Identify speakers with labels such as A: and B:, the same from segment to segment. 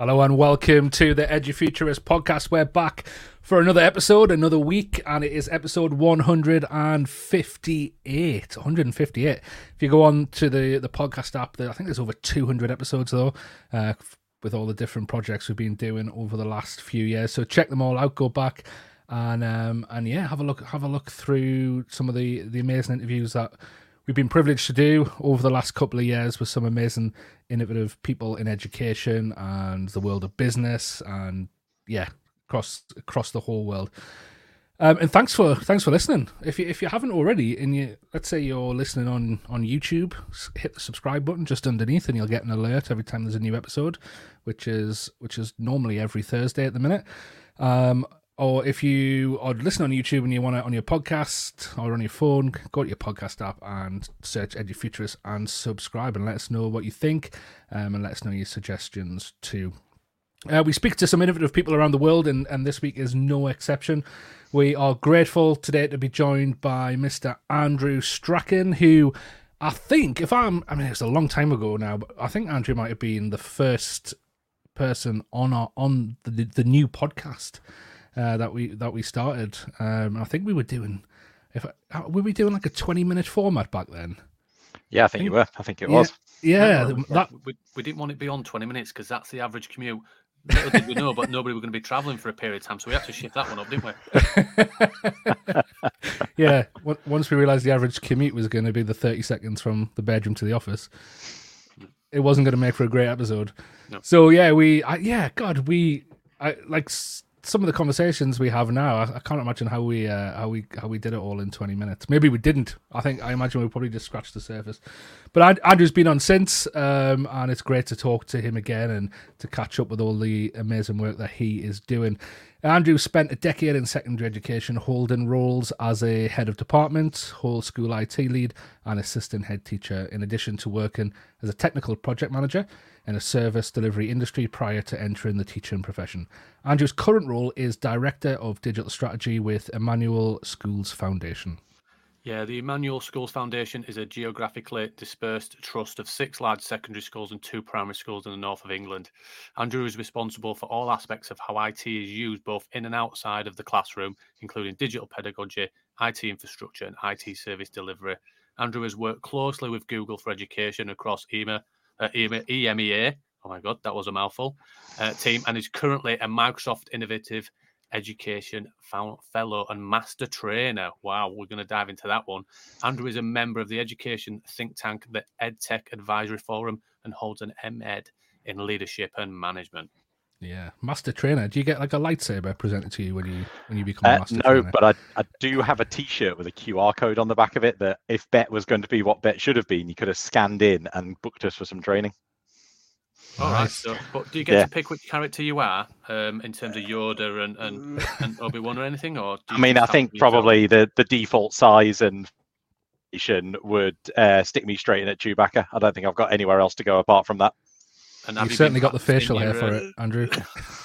A: Hello and welcome to the Edufuturist podcast. We're back for another episode, another week, and it is episode 158. 158. If you go on to the, the podcast app, I think there's over 200 episodes though, uh, with all the different projects we've been doing over the last few years. So check them all out. Go back and um, and yeah, have a look have a look through some of the the amazing interviews that we've been privileged to do over the last couple of years with some amazing, innovative people in education and the world of business, and yeah, across across the whole world. Um, and thanks for thanks for listening. If you if you haven't already, and you let's say you're listening on on YouTube, hit the subscribe button just underneath, and you'll get an alert every time there's a new episode, which is which is normally every Thursday at the minute. Um, or if you are listening on YouTube and you want it on your podcast or on your phone, go to your podcast app and search Edufuturist and subscribe and let us know what you think um, and let us know your suggestions too. Uh, we speak to some innovative people around the world, and, and this week is no exception. We are grateful today to be joined by Mr. Andrew Strachan, who I think, if I'm, I mean, it's a long time ago now, but I think Andrew might have been the first person on our on the, the new podcast uh, that we that we started. Um, I think we were doing if I, were we doing like a twenty minute format back then.
B: Yeah, I think, you were. I think it was.
A: Yeah,
C: that... we, we didn't want it beyond twenty minutes because that's the average commute. Little did we know, but nobody were going to be travelling for a period of time, so we had to shift that one up, didn't
A: we? yeah. Once we realised the average commute was going to be the thirty seconds from the bedroom to the office, it wasn't going to make for a great episode. No. So yeah, we I, yeah, God, we I like some of the conversations we have now, I, I can't imagine how we uh, how we how we did it all in twenty minutes. Maybe we didn't. I think I imagine we probably just scratched the surface. But Andrew's been on since, um, and it's great to talk to him again and to catch up with all the amazing work that he is doing. Andrew spent a decade in secondary education, holding roles as a head of department, whole school IT lead, and assistant head teacher, in addition to working as a technical project manager in a service delivery industry prior to entering the teaching profession. Andrew's current role is Director of Digital Strategy with Emmanuel Schools Foundation.
C: Yeah, the Emmanuel Schools Foundation is a geographically dispersed trust of six large secondary schools and two primary schools in the north of England. Andrew is responsible for all aspects of how IT is used both in and outside of the classroom, including digital pedagogy, IT infrastructure, and IT service delivery. Andrew has worked closely with Google for Education across EMA, uh, EMEA. Oh my God, that was a mouthful. Uh, team and is currently a Microsoft Innovative Education Fellow and Master Trainer. Wow, we're going to dive into that one. Andrew is a member of the education think tank, the EdTech Advisory Forum, and holds an MEd in Leadership and Management.
A: Yeah, master trainer. Do you get like a lightsaber presented to you when you when you become
B: uh,
A: master
B: no,
A: trainer?
B: but I, I do have a T-shirt with a QR code on the back of it that if BETT was going to be what BETT should have been, you could have scanned in and booked us for some training.
C: All right. So, but do you get yeah. to pick which character you are um, in terms of Yoda and and, and Obi Wan or anything? Or
B: I mean, I think probably the the default size and would uh, stick me straight in at Chewbacca. I don't think I've got anywhere else to go apart from that.
A: And You've you certainly got the facial hair for it, Andrew.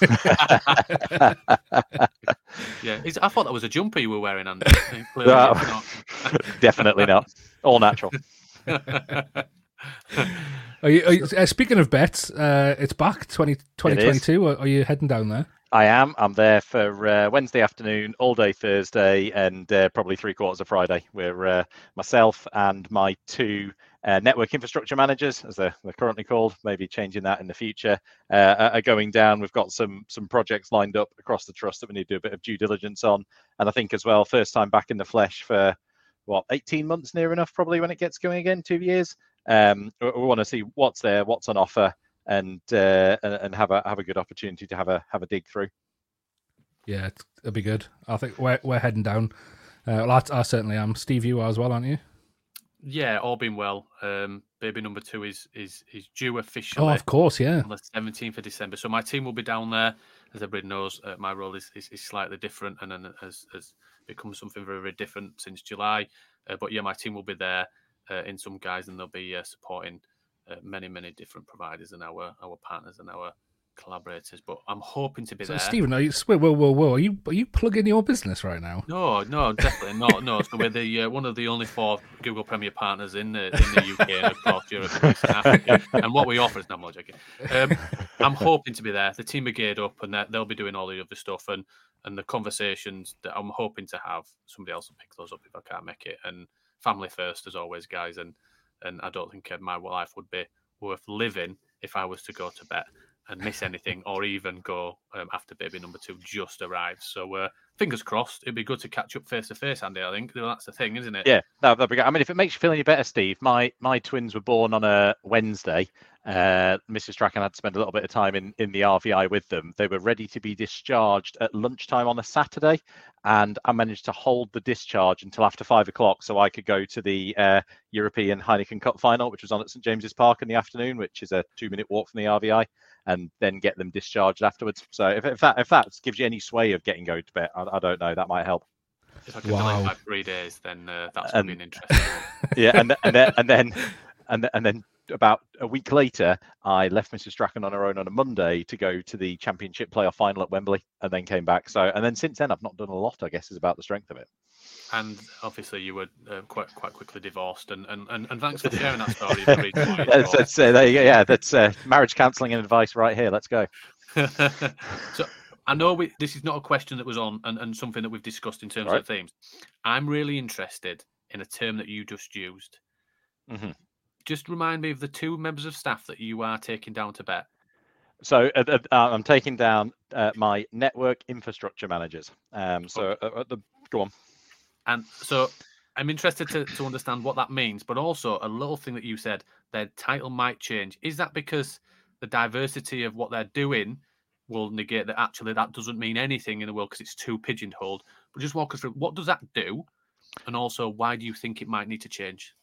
C: yeah, I thought that was a jumper you were wearing, Andrew.
B: No, definitely not. All natural.
A: Are you, are you uh, speaking of bets, uh, it's back 20, 2022. It are you heading down there?
B: I am. I'm there for uh, Wednesday afternoon, all day Thursday, and uh, probably three quarters of Friday. We're uh, myself and my two uh, network infrastructure managers, as they're, they're, currently called, maybe changing that in the future, uh, are going down. We've got some some projects lined up across the trust that we need to do a bit of due diligence on, and I think as well, first time back in the flesh for what 18 months, near enough, probably when it gets going again, two years. Um, we, we want to see what's there, what's on offer, and uh, and have a have a good opportunity to have a have a dig through.
A: Yeah, it'll be good. I think we're we're heading down. Uh, well, I, I certainly am. Steve, you are as well, aren't you?
C: Yeah, all been well. Um, baby number two is is is due officially.
A: Oh, of course, yeah.
C: On the seventeenth of December. So my team will be down there. As everybody knows, uh, my role is, is, is slightly different, and then has has become something very very different since July. Uh, but yeah, my team will be there in some guys, and they'll be uh, supporting uh, many many different providers and our our partners and our collaborators, but I'm hoping to be
A: So,
C: there.
A: Stephen, are you, whoa, whoa, whoa, are you are you plugging your business right now?
C: No, no, definitely not. No, so we're the uh, one of the only four Google Premier partners in the in the UK and of course Europe and Africa. And what we offer is not much. Um, I'm hoping to be there. The team are geared up and they'll be doing all the other stuff and and the conversations that I'm hoping to have. Somebody else will pick those up if I can't make it. And family first, as always, guys. And and I don't think uh, my life would be worth living if I was to go to bed and miss anything or even go um, after baby number two just arrived. So uh, fingers crossed. It'd be good to catch up face to face, Andy. I think well, that's the thing, isn't it?
B: Yeah, no, that'd be good. I mean, if it makes you feel any better, Steve, my my twins were born on a Wednesday. Uh, Mrs. Strachan had to spend a little bit of time in, in the RVI with them. They were ready to be discharged at lunchtime on a Saturday, and I managed to hold the discharge until after five o'clock so I could go to the uh, European Heineken Cup final, which was on at St James's Park in the afternoon, which is a two minute walk from the RVI, and then get them discharged afterwards. So if, if that if that gives you any sway of getting going to bed, I, I don't know, that might help.
C: If I can
A: Wow.
C: delay by three days, then uh, that's
B: And-
C: going to be an interesting.
B: yeah, and and then and then and then, and then about a week later, I left Mrs. Strachan on her own on a Monday to go to the Championship playoff final at Wembley, and then came back. So, and then since then, I've not done a lot. I guess is about the strength of it.
C: and obviously, you were uh, quite quite quickly divorced. And and, and, and thanks for sharing that story. the reason why you
B: That's, that's uh, there you go. Yeah, that's uh, marriage counselling and advice right here. Let's go.
C: so I know we, this is not a question that was on and, and something that we've discussed in terms
B: Right.
C: of themes. I'm really interested in a term that you just used.
B: Mhm.
C: Just remind me of the two members of staff that you are taking down to BETT.
B: So uh, uh, uh, I'm taking down uh, my network infrastructure managers. Um, so uh, uh, the, go on.
C: And so I'm interested to, to understand what that means, but also a little thing that you said, their title might change. Is that because the diversity of what they're doing will negate that actually that doesn't mean anything in the world because it's too pigeonholed? But just walk us through what does that do? And also, why do you think it might need to change?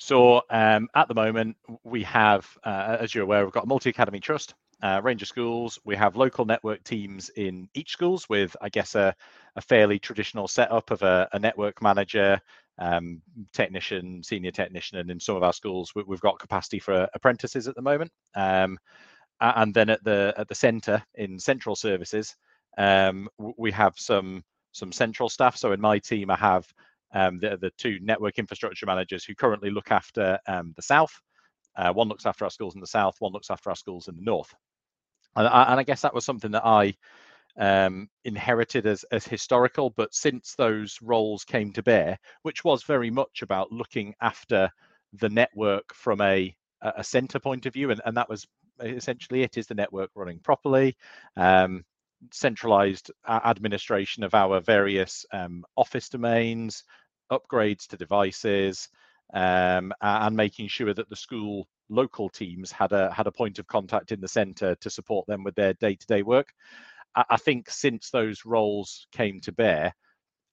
B: So um, at the moment, we have, uh, as you're aware, we've got a multi-academy trust, uh, range of schools. We have local network teams in each schools with, I guess, a, a fairly traditional setup of a, a network manager, um, technician, senior technician, and in some of our schools, we, we've got capacity for apprentices at the moment. Um, and then at the at the centre in central services, um, we have some some central staff. So in my team, I have um, the, the two network infrastructure managers who currently look after um, the south. Uh, one looks after our schools in the south, one looks after our schools in the north. And I, and I guess that was something that I um, inherited as, as historical, but since those roles came to bear, which was very much about looking after the network from a, a center point of view, and, and that was essentially it is the network running properly. Um, centralized administration of our various um, office domains, upgrades to devices, um, and making sure that the school local teams had a had a point of contact in the centre to support them with their day-to-day work. I, I think since those roles came to bear,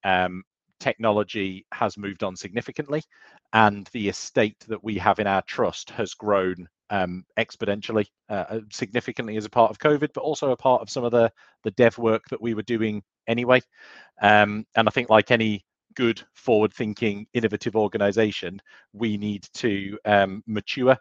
B: um, technology has moved on significantly, and the estate that we have in our trust has grown um, exponentially, uh, uh, significantly as a part of COVID, but also a part of some of the the dev work that we were doing anyway. Um, and I think, like any good, forward-thinking, innovative organization, we need to um, mature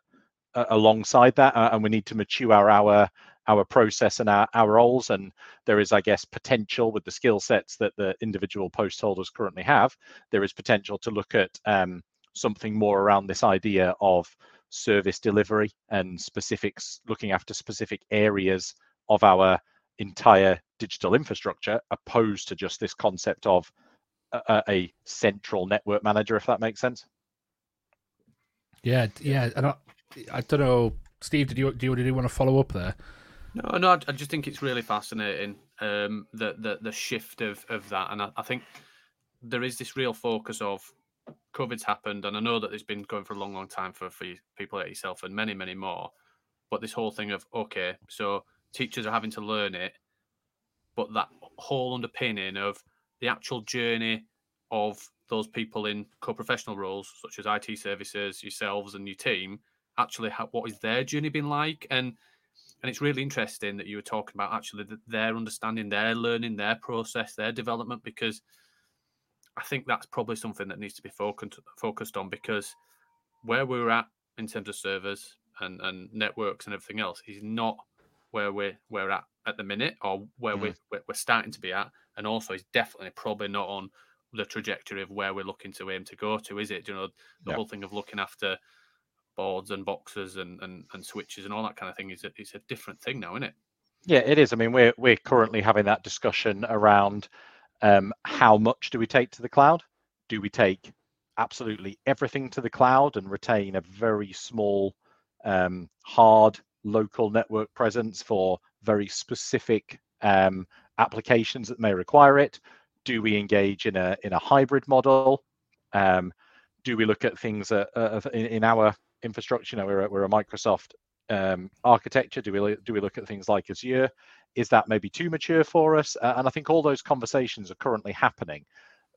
B: uh, alongside that, uh, and we need to mature our our, our process and our, our roles. And there is, I guess, potential with the skill sets that the individual post holders currently have. There is potential to look at um, something more around this idea of service delivery and specifics, looking after specific areas of our entire digital infrastructure, opposed to just this concept of a, a- a central network manager, if that makes sense.
A: Yeah, yeah. And I, I don't know, Steve. Did you do you, did you want to follow up there?
C: No, no, I, I just think it's really fascinating um, the, the the shift of of that, and I, I think there is this real focus of COVID's happened, and I know that it's been going for a long, long time for for people like yourself and many, many more. But this whole thing of okay, so teachers are having to learn it, but that whole underpinning of the actual journey of those people in co-professional roles such as IT services, yourselves, and your team actually ha- what is their journey been like? And and it's really interesting that you were talking about actually th- their understanding their learning their process their development because i think that's probably something that needs to be focused focused on because where we're at in terms of servers and and networks and everything else is not where we're we're at at the minute or where mm. we're we're starting to be at, and also is definitely probably not on the trajectory of where we're looking to aim to go to, is it? You know, the whole thing of looking after boards and boxes and, and, and switches and all that kind of thing is a, it's a different thing now, isn't it?
B: Yeah, it is. I mean, we're we're currently having that discussion around um, how much do we take to the cloud? Do we take absolutely everything to the cloud and retain a very small, um, hard local network presence for very specific um, applications that may require it? Do we engage in a in a hybrid model? Um, do we look at things uh, uh, in, in, our infrastructure? You know, we're a, we're a Microsoft um, architecture. Do we do we look at things like Azure? Is that maybe too mature for us? Uh, and I think all those conversations are currently happening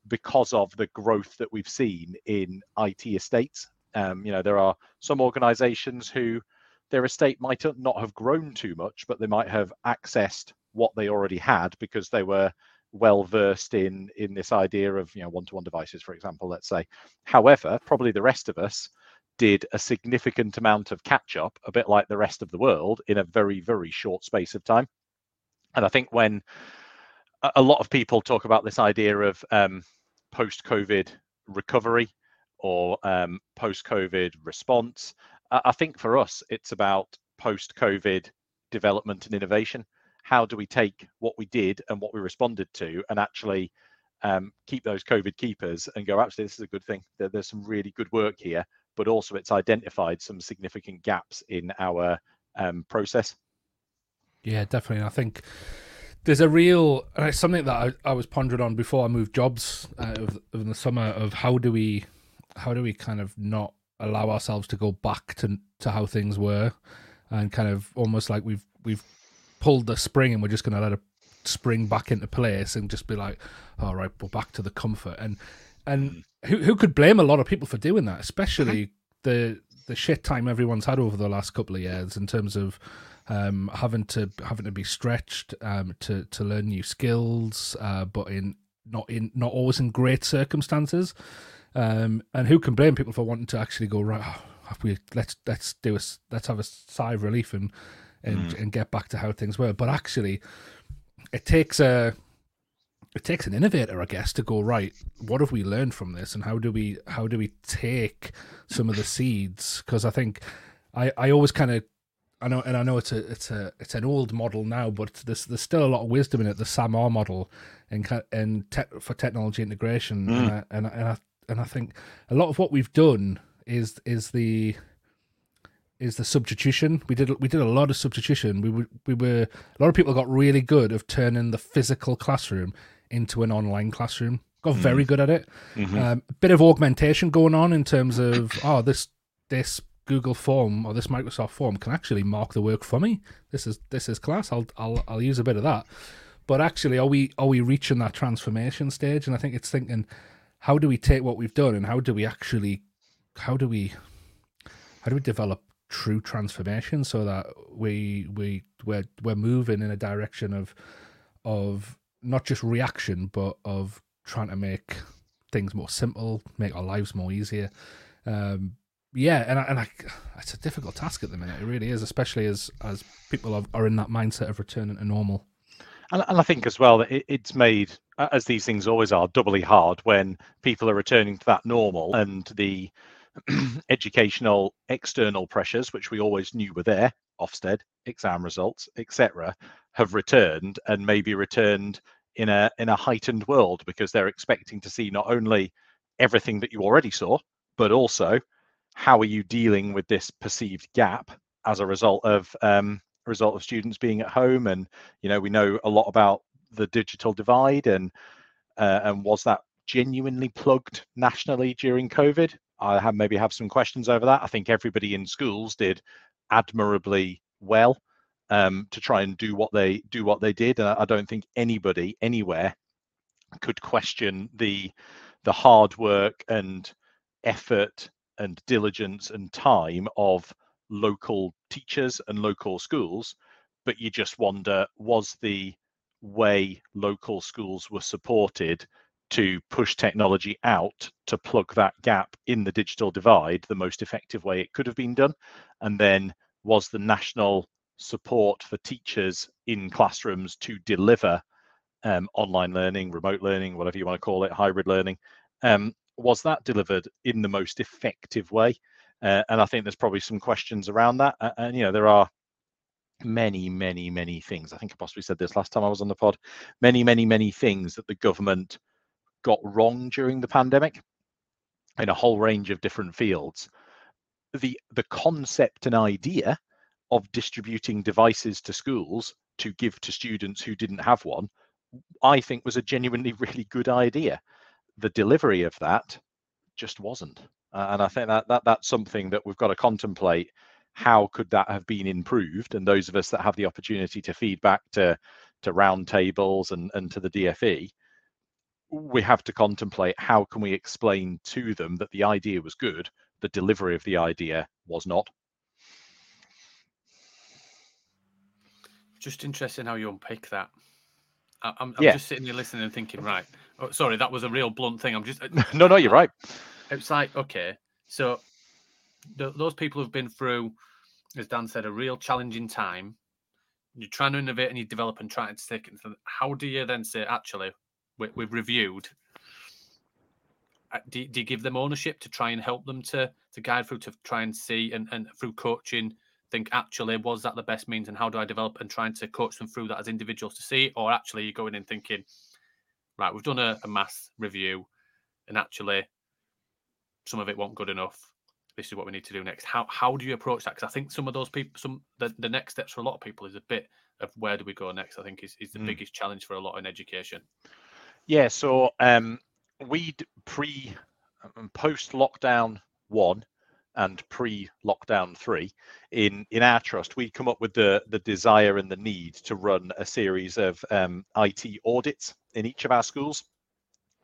B: because of the growth that we've seen in IT estates. Um, you know, there are some organizations who their estate might not have grown too much, but they might have accessed what they already had because they were well versed in in this idea of you know one-to-one devices for example let's say. However probably the rest of us did a significant amount of catch up a bit like the rest of the world in a very very short space of time. And i think when a lot of people talk about this idea of um, post covid recovery or um, post covid response I think for us, it's about post COVID development and innovation. How do we take what we did and what we responded to and actually um, keep those COVID keepers and go, actually, this is a good thing. There, there's some really good work here, but also it's identified some significant gaps in our um, process.
A: Yeah, definitely. I think there's a real, it's something that I, I was pondering on before I moved jobs uh, of, of the summer of how do we, how do we kind of not allow ourselves to go back to to how things were, and kind of almost like we've we've pulled the spring and we're just going to let it spring back into place and just be like, all right, we're back to the comfort. And and mm. who who could blame a lot of people for doing that, especially mm-hmm. the the shit time everyone's had over the last couple of years in terms of um, having to having to be stretched um, to to learn new skills, uh, but in not in not always in great circumstances. Um, and who can blame people for wanting to actually go right? Oh, we let's let's do a let's have a sigh of relief and and, mm. and get back to how things were. But actually, it takes a it takes an innovator, I guess, to go right. What have we learned from this, and how do we how do we take some of the seeds? Because I think I I always kind of I know, and I know it's a it's a it's an old model now, but there's there's still a lot of wisdom in it. The SAMR model and and te- for technology integration, mm. and I, and I, and I and I think a lot of what we've done is is the is the substitution. We did we did a lot of substitution. We were, we were a lot of people got really good of turning the physical classroom into an online classroom. Got mm. very good at it. Mm-hmm. Um, a bit of augmentation going on in terms of oh this this Google form or this Microsoft form can actually mark the work for me. This is this is class. I'll I'll I'll use a bit of that. But actually, are we are we reaching that transformation stage? And I think it's thinking how do we take what we've done and how do we actually how do we how do we develop true transformation so that we we we're we're moving in a direction of of not just reaction but of trying to make things more simple make our lives more easier. Um yeah and I, and I it's a difficult task at the minute. It really is especially as as people are, are in that mindset of returning to normal
B: and, and I think as well that it, it's made, as these things always are, doubly hard when people are returning to that normal and the educational external pressures, which we always knew were there, Ofsted, exam results, etc., have returned and maybe returned in a in a heightened world because they're expecting to see not only everything that you already saw, but also how are you dealing with this perceived gap as a result of um, result of students being at home and you know we know a lot about the digital divide and uh, and was that genuinely plugged nationally during covid? I have maybe have some questions over that. I think everybody in schools did admirably well um, to try and do what they do what they did and I, I don't think anybody anywhere could question the the hard work and effort and diligence and time of local teachers and local schools, but you just wonder was the way local schools were supported to push technology out to plug that gap in the digital divide the most effective way it could have been done? And then was the national support for teachers in classrooms to deliver um, online learning, remote learning, whatever you want to call it, hybrid learning. Um, was that delivered in the most effective way? Uh, and I think there's probably some questions around that. Uh, and you know, there are many, many, many things. I think I possibly said this last time I was on the pod. Many, many, many things that the government got wrong during the pandemic in a whole range of different fields. The the concept and idea of distributing devices to schools to give to students who didn't have one, I think was a genuinely really good idea. The delivery of that just wasn't. Uh, and I think that, that that's something that we've got to contemplate. How could that have been improved? And those of us that have the opportunity to feed back to to roundtables and, and to the DFE, we have to contemplate how can we explain to them that the idea was good, the delivery of the idea was not.
C: Just interesting how you unpick that. I, am yeah. just sitting here listening and thinking, right? Oh, sorry, that was a real blunt thing. I'm just
B: no, no, you're right.
C: It's like okay, so the, those people who've been through, as Dan said, a real challenging time. You're trying to innovate and you develop and trying to take it. How do you then say, actually, we, we've reviewed? Uh, do, do you give them ownership to try and help them to to guide through to try and see and, and through coaching think actually was that the best means and how do I develop and trying to coach them through that as individuals to see, or actually you're going in thinking, right, we've done a, a mass review and actually some of it wasn't good enough. This is what we need to do next. How how do you approach that? Because I think some of those people, some the, the next steps for a lot of people is a bit of where do we go next. I think is, is the mm. biggest challenge for a lot in education.
B: Yeah, so um, we pre um, post lockdown one and pre-lockdown three in in our trust we come up with the the desire and the need to run a series of um, IT audits in each of our schools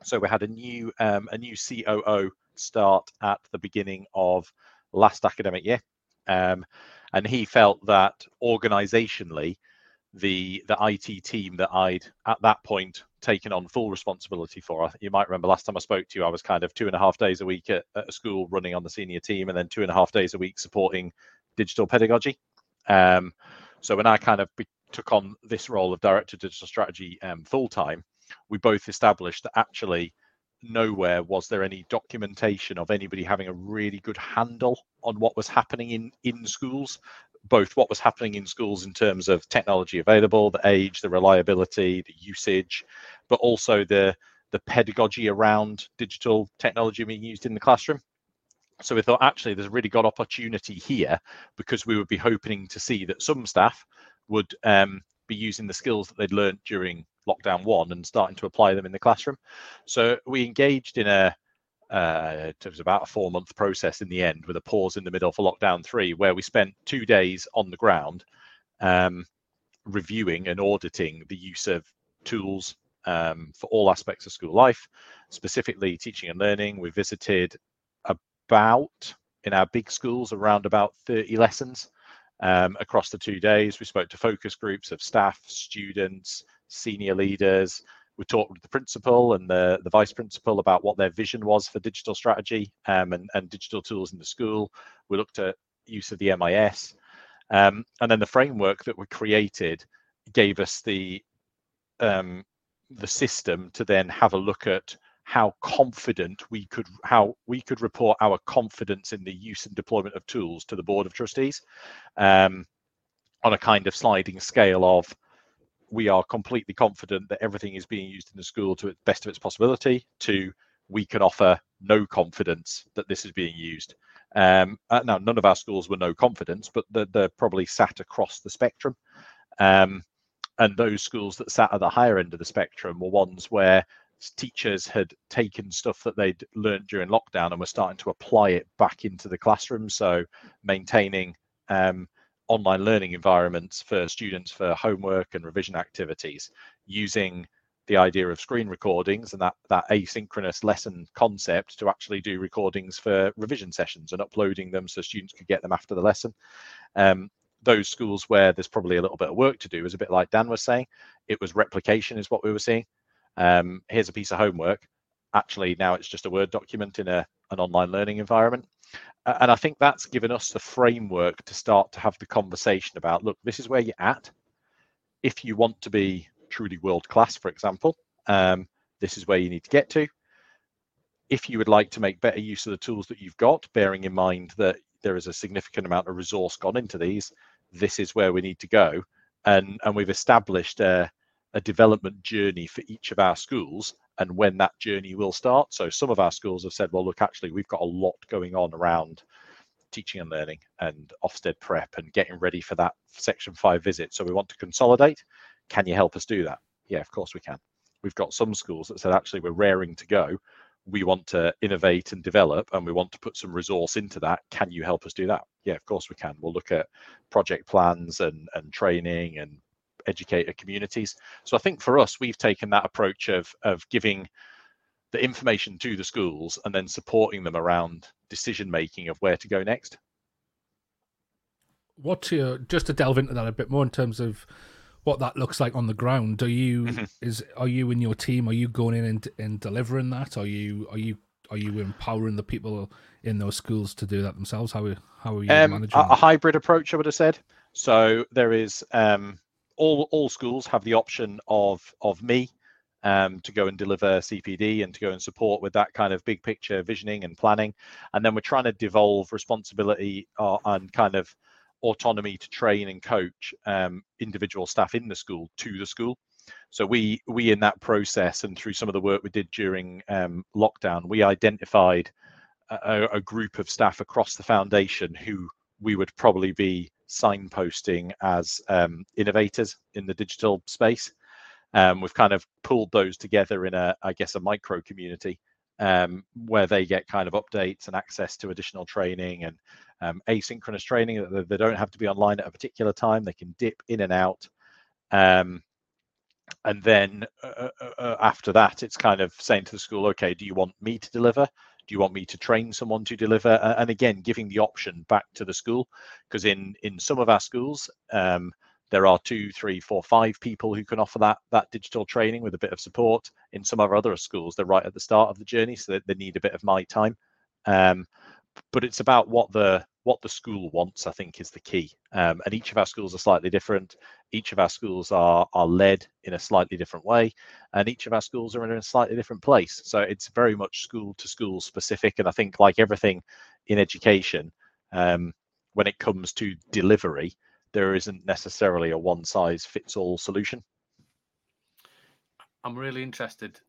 B: so we had a new um, a new COO start at the beginning of last academic year um, and he felt that organizationally the the IT team that I'd at that point taken on full responsibility for. You might remember last time I spoke to you, I was kind of two and a half days a week at, at a school running on the senior team, and then two and a half days a week supporting digital pedagogy. Um, so when I kind of be, took on this role of director digital strategy um, full time, we both established that actually nowhere was there any documentation of anybody having a really good handle on what was happening in in schools both what was happening in schools in terms of technology available, the age, the reliability, the usage, but also the the pedagogy around digital technology being used in the classroom. So we thought actually there's a really good opportunity here because we would be hoping to see that some staff would um, be using the skills that they'd learned during lockdown one and starting to apply them in the classroom. So we engaged in a uh, it was about a four month process in the end with a pause in the middle for lockdown three, where we spent two days on the ground um, reviewing and auditing the use of tools um, for all aspects of school life, specifically teaching and learning. We visited about in our big schools around about 30 lessons um, across the two days. We spoke to focus groups of staff, students, senior leaders, we talked with the principal and the, the vice principal about what their vision was for digital strategy um, and, and digital tools in the school. We looked at use of the MIS. Um, and then the framework that we created gave us the um, the system to then have a look at how confident we could how we could report our confidence in the use and deployment of tools to the board of trustees um, on a kind of sliding scale of we are completely confident that everything is being used in the school to the best of its possibility to we can offer no confidence that this is being used. Um, uh, now none of our schools were no confidence but they're, they're probably sat across the spectrum. Um, and those schools that sat at the higher end of the spectrum were ones where teachers had taken stuff that they'd learned during lockdown and were starting to apply it back into the classroom. So maintaining um, online learning environments for students for homework and revision activities using the idea of screen recordings and that that asynchronous lesson concept to actually do recordings for revision sessions and uploading them so students could get them after the lesson. Um, those schools where there's probably a little bit of work to do is a bit like dan was saying. It was replication is what we were seeing. Um, here's a piece of homework. Actually now it's just a word document in a, an online learning environment and I think that's given us the framework to start to have the conversation about look, this is where you're at. If you want to be truly world class, for example, um, this is where you need to get to. If you would like to make better use of the tools that you've got, bearing in mind that there is a significant amount of resource gone into these, this is where we need to go. And, and we've established a, a development journey for each of our schools and when that journey will start. So some of our schools have said, well, look, actually, we've got a lot going on around teaching and learning and Ofsted prep and getting ready for that section five visit. So we want to consolidate. Can you help us do that? Yeah, of course we can. We've got some schools that said, actually, we're raring to go. We want to innovate and develop and we want to put some resource into that. Can you help us do that? Yeah, of course we can. We'll look at project plans and, and training and educator communities. So I think for us, we've taken that approach of of giving the information to the schools and then supporting them around decision making of where to go next.
A: What's your just to delve into that a bit more in terms of what that looks like on the ground? Are you mm-hmm. is are you in your team? Are you going in and, and delivering that? Are you are you are you empowering the people in those schools to do that themselves? How are how are you um, managing?
B: A, a, hybrid approach, I would have said. So there is um, all all schools have the option of of me um, to go and deliver CPD and to go and support with that kind of big picture visioning and planning. And then we're trying to devolve responsibility uh, and kind of autonomy to train and coach um, individual staff in the school to the school. So we we in that process and through some of the work we did during um, lockdown, we identified a, a group of staff across the foundation who we would probably be signposting as um, innovators in the digital space. Um, we've kind of pulled those together in a, I guess, a micro community um, where they get kind of updates and access to additional training and um, asynchronous training. They, don't have to be online at a particular time. They can dip in and out. Um, and then uh, uh, uh, after that, it's kind of saying to the school, okay, do you want me to deliver? Do you want me to train someone to deliver? And again giving the option back to the school because in in some of our schools um, there are two three four five people who can offer that that digital training with a bit of support. In some of our other schools they're right at the start of the journey so they need a bit of my time. Um, but it's about what the what the school wants i think is the key. Um, and each of our schools are slightly different. Each of our schools are are led in a slightly different way and each of our schools are in a slightly different place. So it's very much school to school specific and i think like everything in education um, when it comes to delivery there isn't necessarily a one size fits all solution.
C: I'm really interested.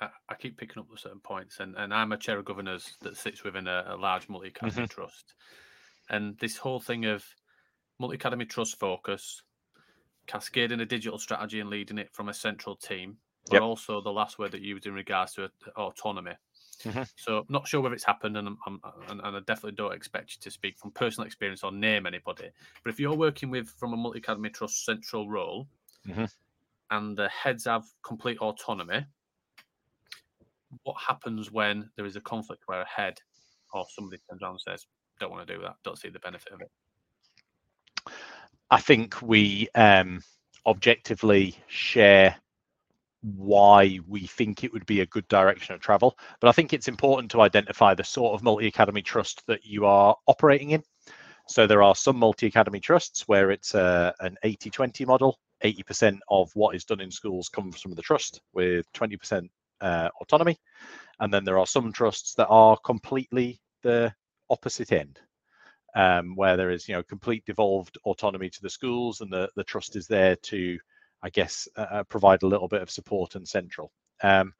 C: I keep picking up certain points, and, and I'm a chair of governors that sits within a, a large multi academy mm-hmm. trust. And this whole thing of multi academy trust focus, cascading a digital strategy and leading it from a central team, but yep. also the last word that you used in regards to autonomy. Mm-hmm. So, not sure whether it's happened, and, I'm, and, and I definitely don't expect you to speak from personal experience or name anybody. But if you're working with from a multi academy trust central role, mm-hmm. and the heads have complete autonomy, what happens when there is a conflict where a head or somebody turns around and says, "Don't want to do that. Don't see the benefit of it."
B: I think we um, objectively share why we think it would be a good direction of travel. But I think it's important to identify the sort of multi academy trust that you are operating in. So there are some multi academy trusts where it's a, an 80 20 model. 80% of what is done in schools comes from the trust, with 20% uh, autonomy. And then there are some trusts that are completely the opposite end, um, where there is, you know, complete devolved autonomy to the schools, and the the trust is there to, I guess, uh, uh provide a little bit of support and central. Um,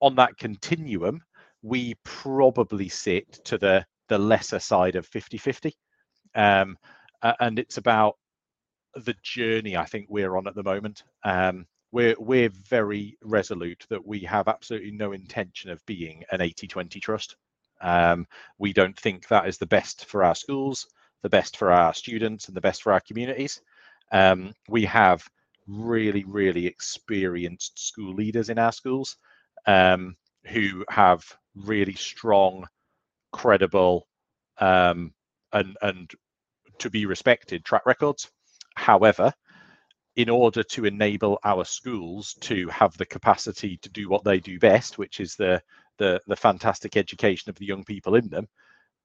B: on that continuum, we probably sit to the the lesser side of 50-50. Um, and it's about the journey I think we're on at the moment. Um, we're we're very resolute that we have absolutely no intention of being an 80-20 trust. Um, we don't think that is the best for our schools, the best for our students, and the best for our communities. Um, we have really, really experienced school leaders in our schools um, who have really strong, credible, um, and and to be respected track records. However, in order to enable our schools to have the capacity to do what they do best, which is the the, the fantastic education of the young people in them,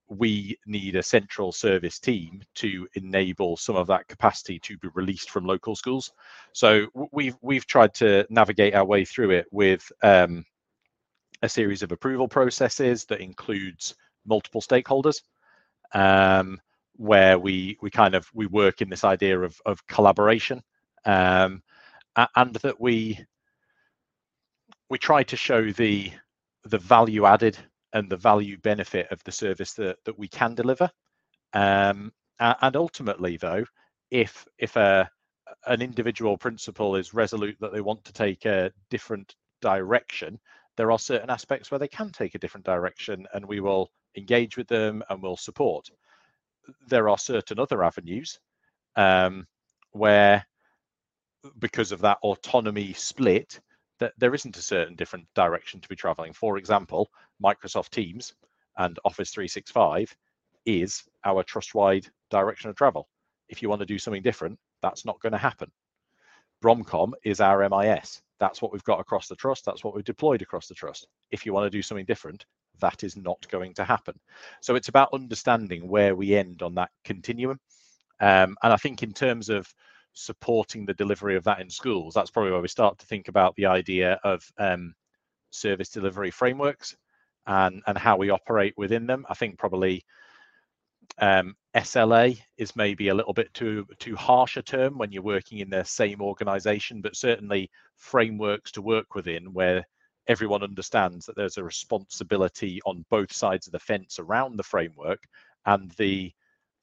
B: we need a central service team to enable some of that capacity to be released from local schools. So we've we've tried to navigate our way through it with um, a series of approval processes that includes multiple stakeholders, um, where we we kind of we work in this idea of of collaboration, um, and that we we try to show the the value added and the value benefit of the service that, that we can deliver. Um, and ultimately, though, if if a an individual principal is resolute that they want to take a different direction, there are certain aspects where they can take a different direction, and we will engage with them and will support. There are certain other avenues um, where, because of that autonomy split, that there isn't a certain different direction to be traveling. For example, Microsoft Teams and Office 365 is our trust-wide direction of travel. If you want to do something different, that's not going to happen. Bromcom is our MIS. That's what we've got across the trust. That's what we've deployed across the trust. If you want to do something different, that is not going to happen. So it's about understanding where we end on that continuum. Um, and I think in terms of supporting the delivery of that in schools, that's probably where we start to think about the idea of um, service delivery frameworks and and how we operate within them. I think probably um, SLA is maybe a little bit too too harsh a term when you're working in the same organization, but certainly frameworks to work within where everyone understands that there's a responsibility on both sides of the fence around the framework and the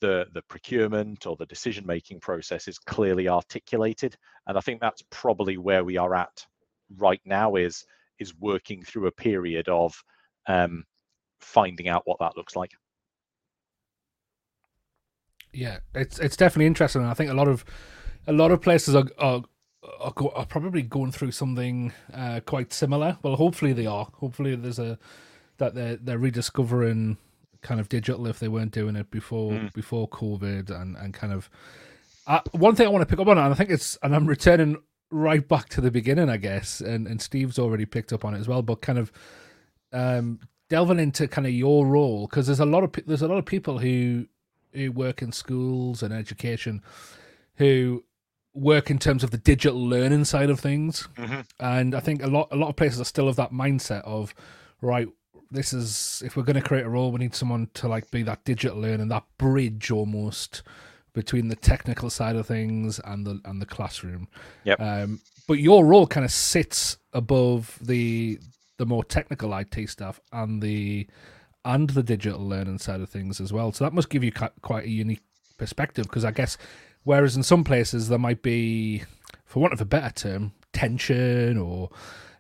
B: the the procurement or the decision making process is clearly articulated. And i think that's probably where we are at right now is is working through a period of um, finding out what that looks like.
A: Yeah it's it's definitely interesting. I think a lot of a lot of places are are, are, go, are probably going through something uh, quite similar. Well hopefully they are. Hopefully there's a that they're they're rediscovering kind of digital if they weren't doing it before mm. before COVID and and kind of. Uh, one thing I want to pick up on, and I think it's, and I'm returning right back to the beginning, I guess, and and Steve's already picked up on it as well, but kind of um, delving into kind of your role because there's a lot of there's a lot of people who who work in schools and education who work in terms of the digital learning side of things, mm-hmm. and I think a lot a lot of places are still of that mindset of right this is if we're going to create a role, we need someone to like be that digital learner, that bridge almost between the technical side of things and the and the classroom.
B: Yep.
A: Um, but your role kind of sits above the the more technical IT stuff and the and the digital learning side of things as well. So that must give you quite a unique perspective because I guess whereas in some places there might be, for want of a better term, tension or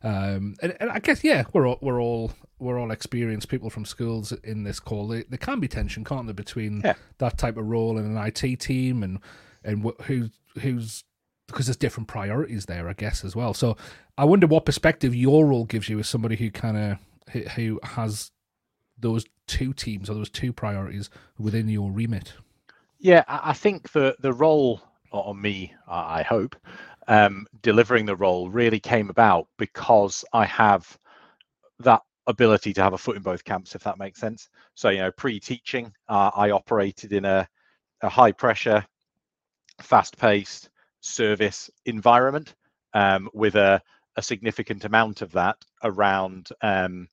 A: um, and, and, I guess yeah, we're all, we're all we're all experienced people from schools in this call. There, there can be tension, can't there, between yeah. that type of role and an IT team and and wh- who who's because there's different priorities there, I guess, as well. So I wonder what perspective your role gives you as somebody who kind of who has those two teams or those two priorities within your remit.
B: Yeah, I think the the role on me, I hope, um, delivering the role really came about because I have that ability to have a foot in both camps, if that makes sense. So, you know, pre-teaching, uh, I operated in a, a high pressure, fast paced service environment um, with a, a, significant amount of that around um,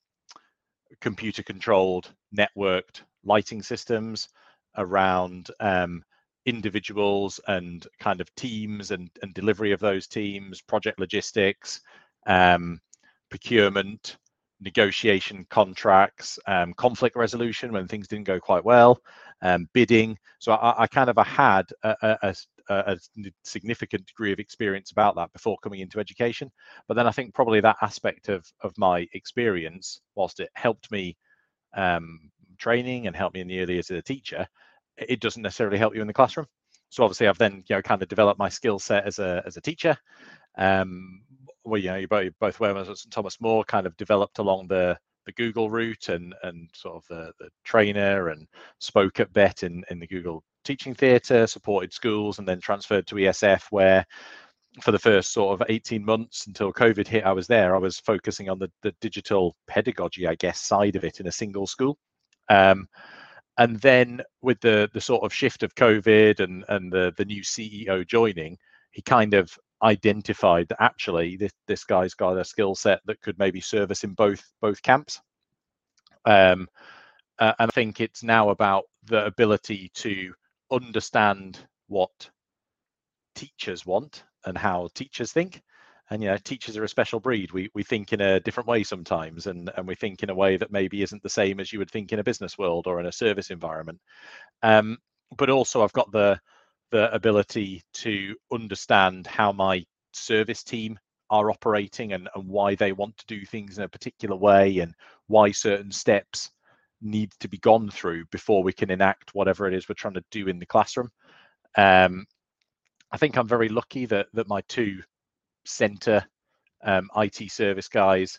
B: computer controlled, networked lighting systems, around um, individuals and kind of teams and, and delivery of those teams, project logistics, um, procurement, negotiation contracts, um, conflict resolution when things didn't go quite well, um, bidding. So I, I, kind of had a, a, a, significant degree of experience about that before coming into education. But then I think probably that aspect of of my experience, whilst it helped me um, training and helped me in the early years as a teacher, it doesn't necessarily help you in the classroom. So obviously, I've then you know kind of developed my skill set as a as a teacher. Um, well, you know, you both, both Wales and Thomas More kind of developed along the the Google route and and sort of the, the trainer and spoke at BETT in, in the Google Teaching Theatre, supported schools, and then transferred to ESF, where for the first sort of 18 months until COVID hit, I was there. I was focusing on the, the digital pedagogy, I guess, side of it in a single school. Um, and then with the the sort of shift of COVID and and the the new CEO joining, he kind of identified that actually this this guy's got a skill set that could maybe serve us in both both camps. Um, uh, and I think it's now about the ability to understand what teachers want and how teachers think and you know teachers are a special breed. We we think in a different way sometimes and and we think in a way that maybe isn't the same as you would think in a business world or in a service environment. Um, but also i've got the the ability to understand how my service team are operating and, and why they want to do things in a particular way and why certain steps need to be gone through before we can enact whatever it is we're trying to do in the classroom. Um, i think i'm very lucky that that my two center um, IT service guys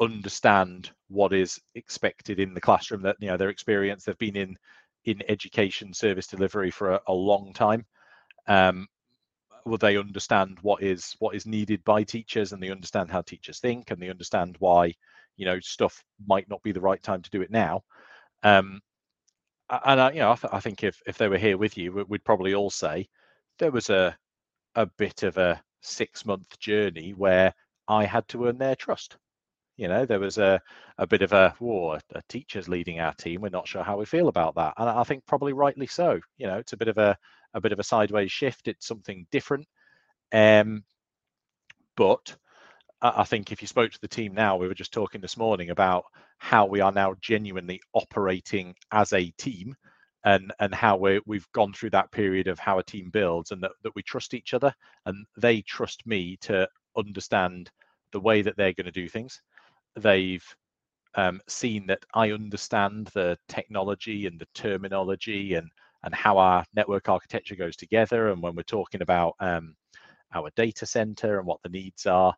B: understand what is expected in the classroom that you know their experience they've been in in education service delivery for a, a long time. Um, will they understand what is what is needed by teachers and they understand how teachers think and they understand why you know stuff might not be the right time to do it now. Um, and I, you know I, th- I, think if if they were here with you we'd probably all say there was a a bit of a six month journey where I had to earn their trust. You know, there was a, a bit of a, war, a teacher's leading our team. We're not sure how we feel about that. And I think probably rightly so. You know, it's a bit of a, a bit of a sideways shift. It's something different. Um, but I think if you spoke to the team now, we were just talking this morning about how we are now genuinely operating as a team and and how we we've gone through that period of how a team builds and that, that we trust each other and they trust me to understand the way that they're going to do things. They've um, seen that i understand the technology and the terminology and and how our network architecture goes together and when we're talking about um, our data center and what the needs are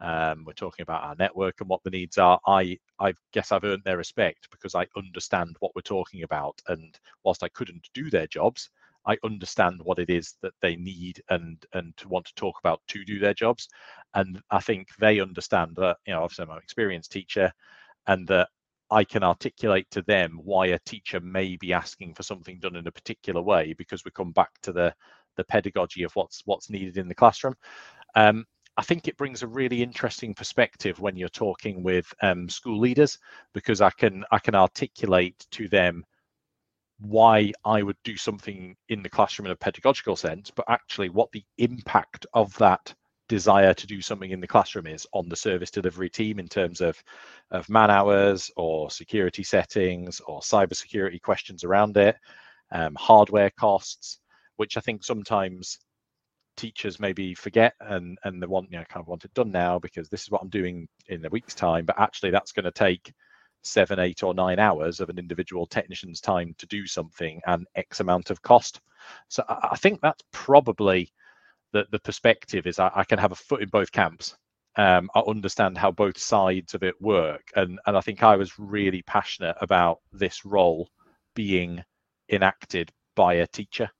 B: um, we're talking about our network and what the needs are. I I guess I've earned their respect because I understand what we're talking about, and whilst I couldn't do their jobs, I understand what it is that they need and and want to talk about to do their jobs, and I think they understand that you know obviously I'm an experienced teacher, and that I can articulate to them why a teacher may be asking for something done in a particular way because we come back to the the pedagogy of what's what's needed in the classroom. Um, I think it brings a really interesting perspective when you're talking with um, school leaders because I can I can articulate to them why I would do something in the classroom in a pedagogical sense, but actually what the impact of that desire to do something in the classroom is on the service delivery team in terms of of man hours or security settings or cybersecurity questions around it, um, hardware costs, which I think sometimes teachers maybe forget and and they want you know kind of want it done now because this is what I'm doing in a week's time, but actually that's going to take seven, eight, or nine hours of an individual technician's time to do something and X amount of cost. So I think that's probably the the perspective is I, I can have a foot in both camps. Um, I understand how both sides of it work, and and I think I was really passionate about this role being enacted by a teacher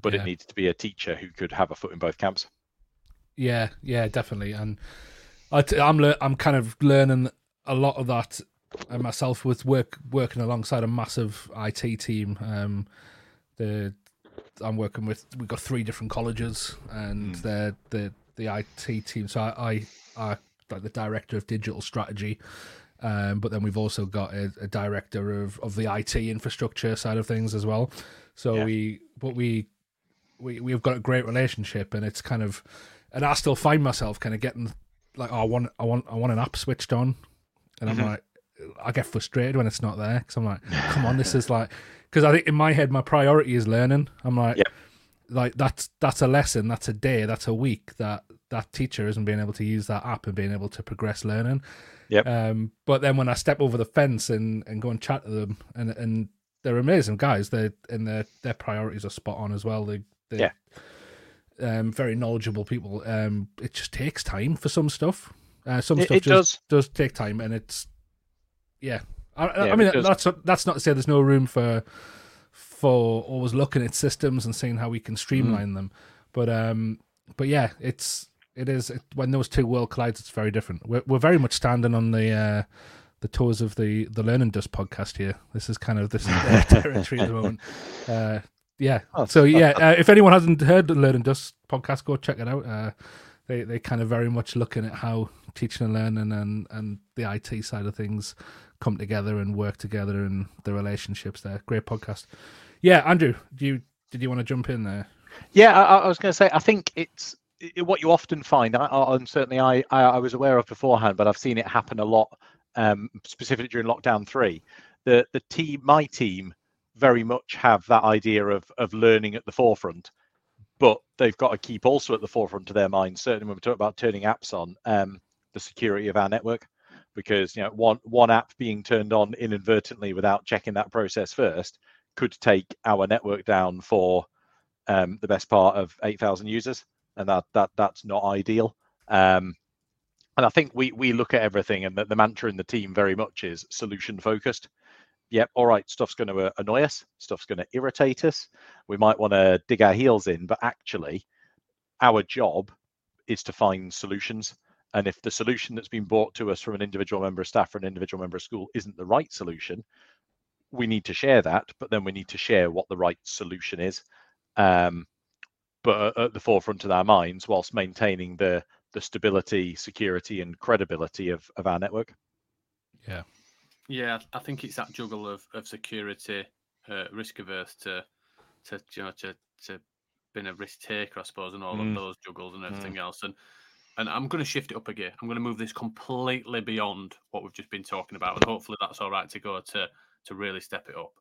B: but yeah. it needs to be a teacher who could have a foot in both camps.
A: Yeah, yeah, definitely. And I t- I'm le- I'm kind of learning a lot of that uh, myself with work working alongside a massive IT team. Um, the I'm working with we've got three different colleges and mm. the the the IT team. So I I, I like the director of digital strategy. Um, but then we've also got a, a, director of, of the IT infrastructure side of things as well. So yeah. we, but we we we've got a great relationship, and it's kind of, and I still find myself kind of getting like, oh, I want, I want, I want an app switched on, and I'm mm-hmm. like, I get frustrated when it's not there because I'm like, come on, this is like, because I think in my head my priority is learning. I'm like, yep. like that's that's a lesson, that's a day, that's a week that that teacher isn't being able to use that app and being able to progress learning.
B: Yep.
A: Um, but then when I step over the fence and, and go and chat to them, and and they're amazing guys. They and their their priorities are spot on as well. They
B: yeah.
A: Um, very knowledgeable people. Um, it just takes time for some stuff. Uh, some
B: it,
A: stuff
B: it
A: just does. does take time, and it's yeah. I, yeah, I mean, that's that's not to say there's no room for for always looking at systems and seeing how we can streamline mm. them. But um, but yeah, it's it is it, when those two world collides, it's very different. We're we're very much standing on the uh, the toes of the the Learn and Dust podcast here. This is kind of this territory at the moment. Uh, yeah. Oh, so yeah, uh, if anyone hasn't heard the Learn and Dust podcast, go check it out. Uh, they they kind of very much looking at how teaching and learning and and the IT side of things come together and work together and the relationships there. Great podcast. Yeah, Andrew, do you did you want to jump in there?
B: Yeah, I, I was going to say I think it's it, what you often find. I, I, and certainly I, I, I was aware of beforehand, but I've seen it happen a lot, um, specifically during lockdown three. The the team, my team, very much have that idea of of learning at the forefront but they've got to keep also at the forefront of their mind. Certainly, when we talk about turning apps on, um, the security of our network, because you know one one app being turned on inadvertently without checking that process first could take our network down for um, the best part of 8,000 users, and that that that's not ideal. Um, and I think we we look at everything, and the, the mantra in the team very much is solution focused yep, all right, stuff's going to uh, annoy us, stuff's going to irritate us. We might want to dig our heels in, but actually, our job is to find solutions. And if the solution that's been brought to us from an individual member of staff or an individual member of school isn't the right solution, we need to share that, but then we need to share what the right solution is. Um, but at the forefront of our minds, whilst maintaining the the stability, security, and credibility of, of our network.
A: Yeah,
C: yeah, I think it's that juggle of, of security, uh, risk averse to to you know to to being a risk taker, I suppose, and all mm. of those juggles and everything mm. else. And and I'm going to shift it up again. I'm going to move this completely beyond what we've just been talking about, and hopefully that's all right to go to to really step it up.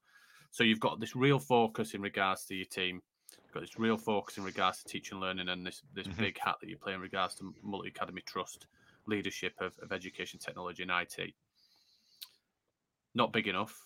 C: So you've got this real focus in regards to your team. You've got this real focus in regards to teaching and learning, and this this mm-hmm. big hat that you play in regards to multi academy trust, leadership of, of education, technology, and IT not big enough.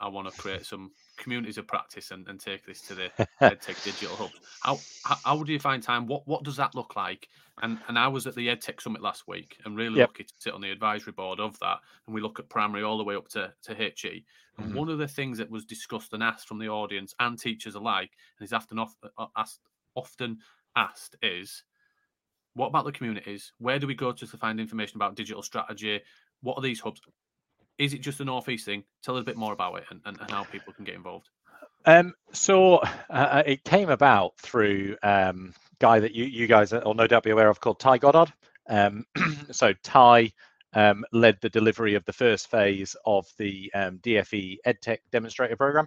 C: I want to create some communities of practice and, and take this to the EdTech digital hubs. How, how, how do you find time? What what does that look like? And and I was at the EdTech Summit last week and really yep. lucky to sit on the advisory board of that. And we look at primary all the way up to, to HE. And mm-hmm. one of the things that was discussed and asked from the audience and teachers alike, and is often uh, asked often asked is what about the communities? Where do we go to to find information about digital strategy? What are these hubs? Is it just a northeast thing? Tell us a bit more about it and, and, and how people can get involved.
B: Um, so uh, uh it came about through um, guy that you you guys will no doubt be aware of called Ty Goddard. Um, so Ty um, led the delivery of the first phase of the um, DFE EdTech demonstrator program.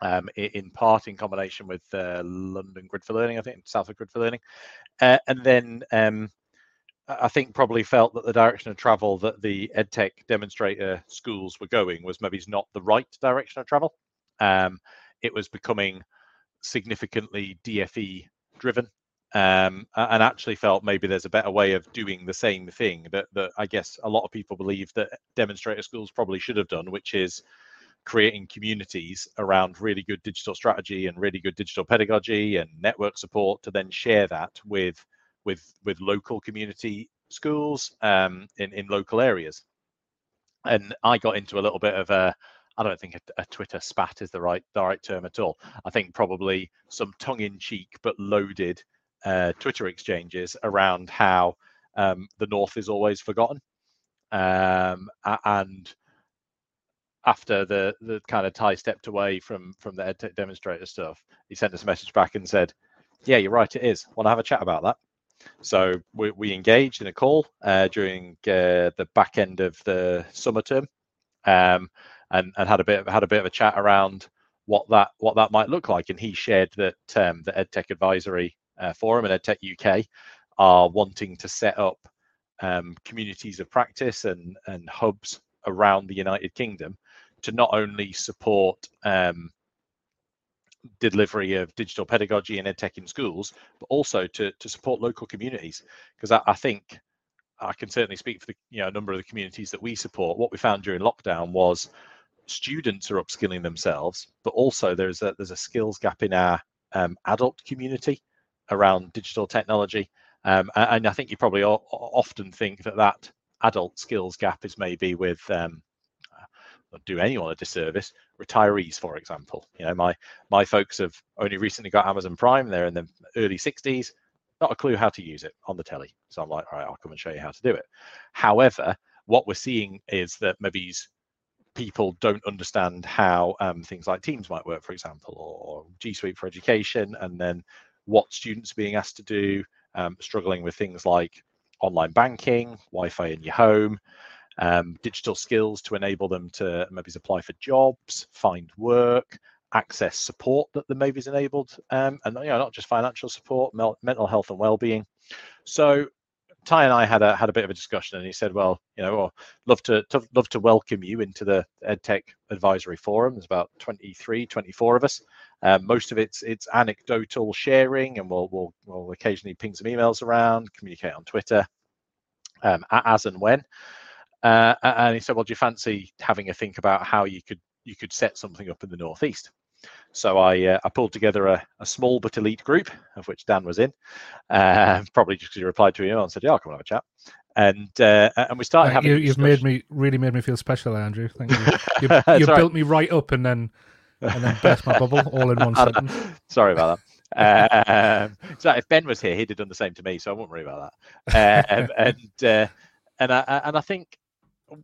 B: Um, in part in combination with uh, London Grid for Learning, I think, South of Grid for Learning, uh, and then um, I think probably felt that the direction of travel that the EdTech demonstrator schools were going was maybe not the right direction of travel. Um, it was becoming significantly DFE driven, um, and actually felt maybe there's a better way of doing the same thing that, that I guess a lot of people believe that demonstrator schools probably should have done, which is creating communities around really good digital strategy and really good digital pedagogy and network support to then share that with with with local community schools um, in in local areas. And I got into a little bit of a I don't think a, a, Twitter spat is the right the right term at all. I think probably some tongue-in-cheek but loaded uh, Twitter exchanges around how um, the North is always forgotten, um, and after the the kind of Ty stepped away from from the EdTech demonstrator stuff, he sent us a message back and said, "Yeah, you're right. It is. Want to have a chat about that?" So we, we engaged in a call uh, during uh, the back end of the summer term, um, and, and had a bit had a bit of a chat around what that what that might look like. And he shared that um, the EdTech Advisory uh, Forum and EdTech UK are wanting to set up um, communities of practice and and hubs around the United Kingdom to not only support um, delivery of digital pedagogy and edtech in schools, but also to to support local communities. Because I, I, think I can certainly speak for the you know a number of the communities that we support. What we found during lockdown was students are upskilling themselves, but also there's a there's a skills gap in our um, adult community around digital technology. Um, and I think you probably often think that that adult skills gap is maybe with um, do anyone a disservice. Retirees, for example, you know, my my folks have only recently got Amazon Prime. They're in the early 60s, not a clue how to use it on the telly. So I'm like, all right, I'll come and show you how to do it. However, what we're seeing is that maybe people don't understand how um, things like Teams might work, for example, or, or, G Suite for education, and then what students are being asked to do, um, struggling with things like online banking, Wi-Fi in your home, um, digital skills to enable them to maybe apply for jobs, find work, access support that the maybe is enabled, um, and you know not just financial support, mental health and well-being. So Ty and I had a had a bit of a discussion, and he said, "Well, you know, well, love to, to love to welcome you into the EdTech Advisory Forum. There's about 23, 24 of us. Um, most of it's it's anecdotal sharing, and we'll we'll we'll occasionally ping some emails around, communicate on Twitter, um, as and when." Uh, and he said, "Well, do you fancy having a think about how you could you could set something up in the northeast?" So I uh, I pulled together a, a, small but elite group, of which Dan was in, uh, probably just because he replied to email and said, "Yeah, I'll come and have a chat." And uh, and we started having.
A: You, have made me really made me feel special, Andrew. Thank you. You, you built me right up and then and then burst my bubble all in one sentence.
B: Sorry about that. um, so if Ben was here, he'd have done the same to me, so I won't worry about that. Um, and uh, and I and I think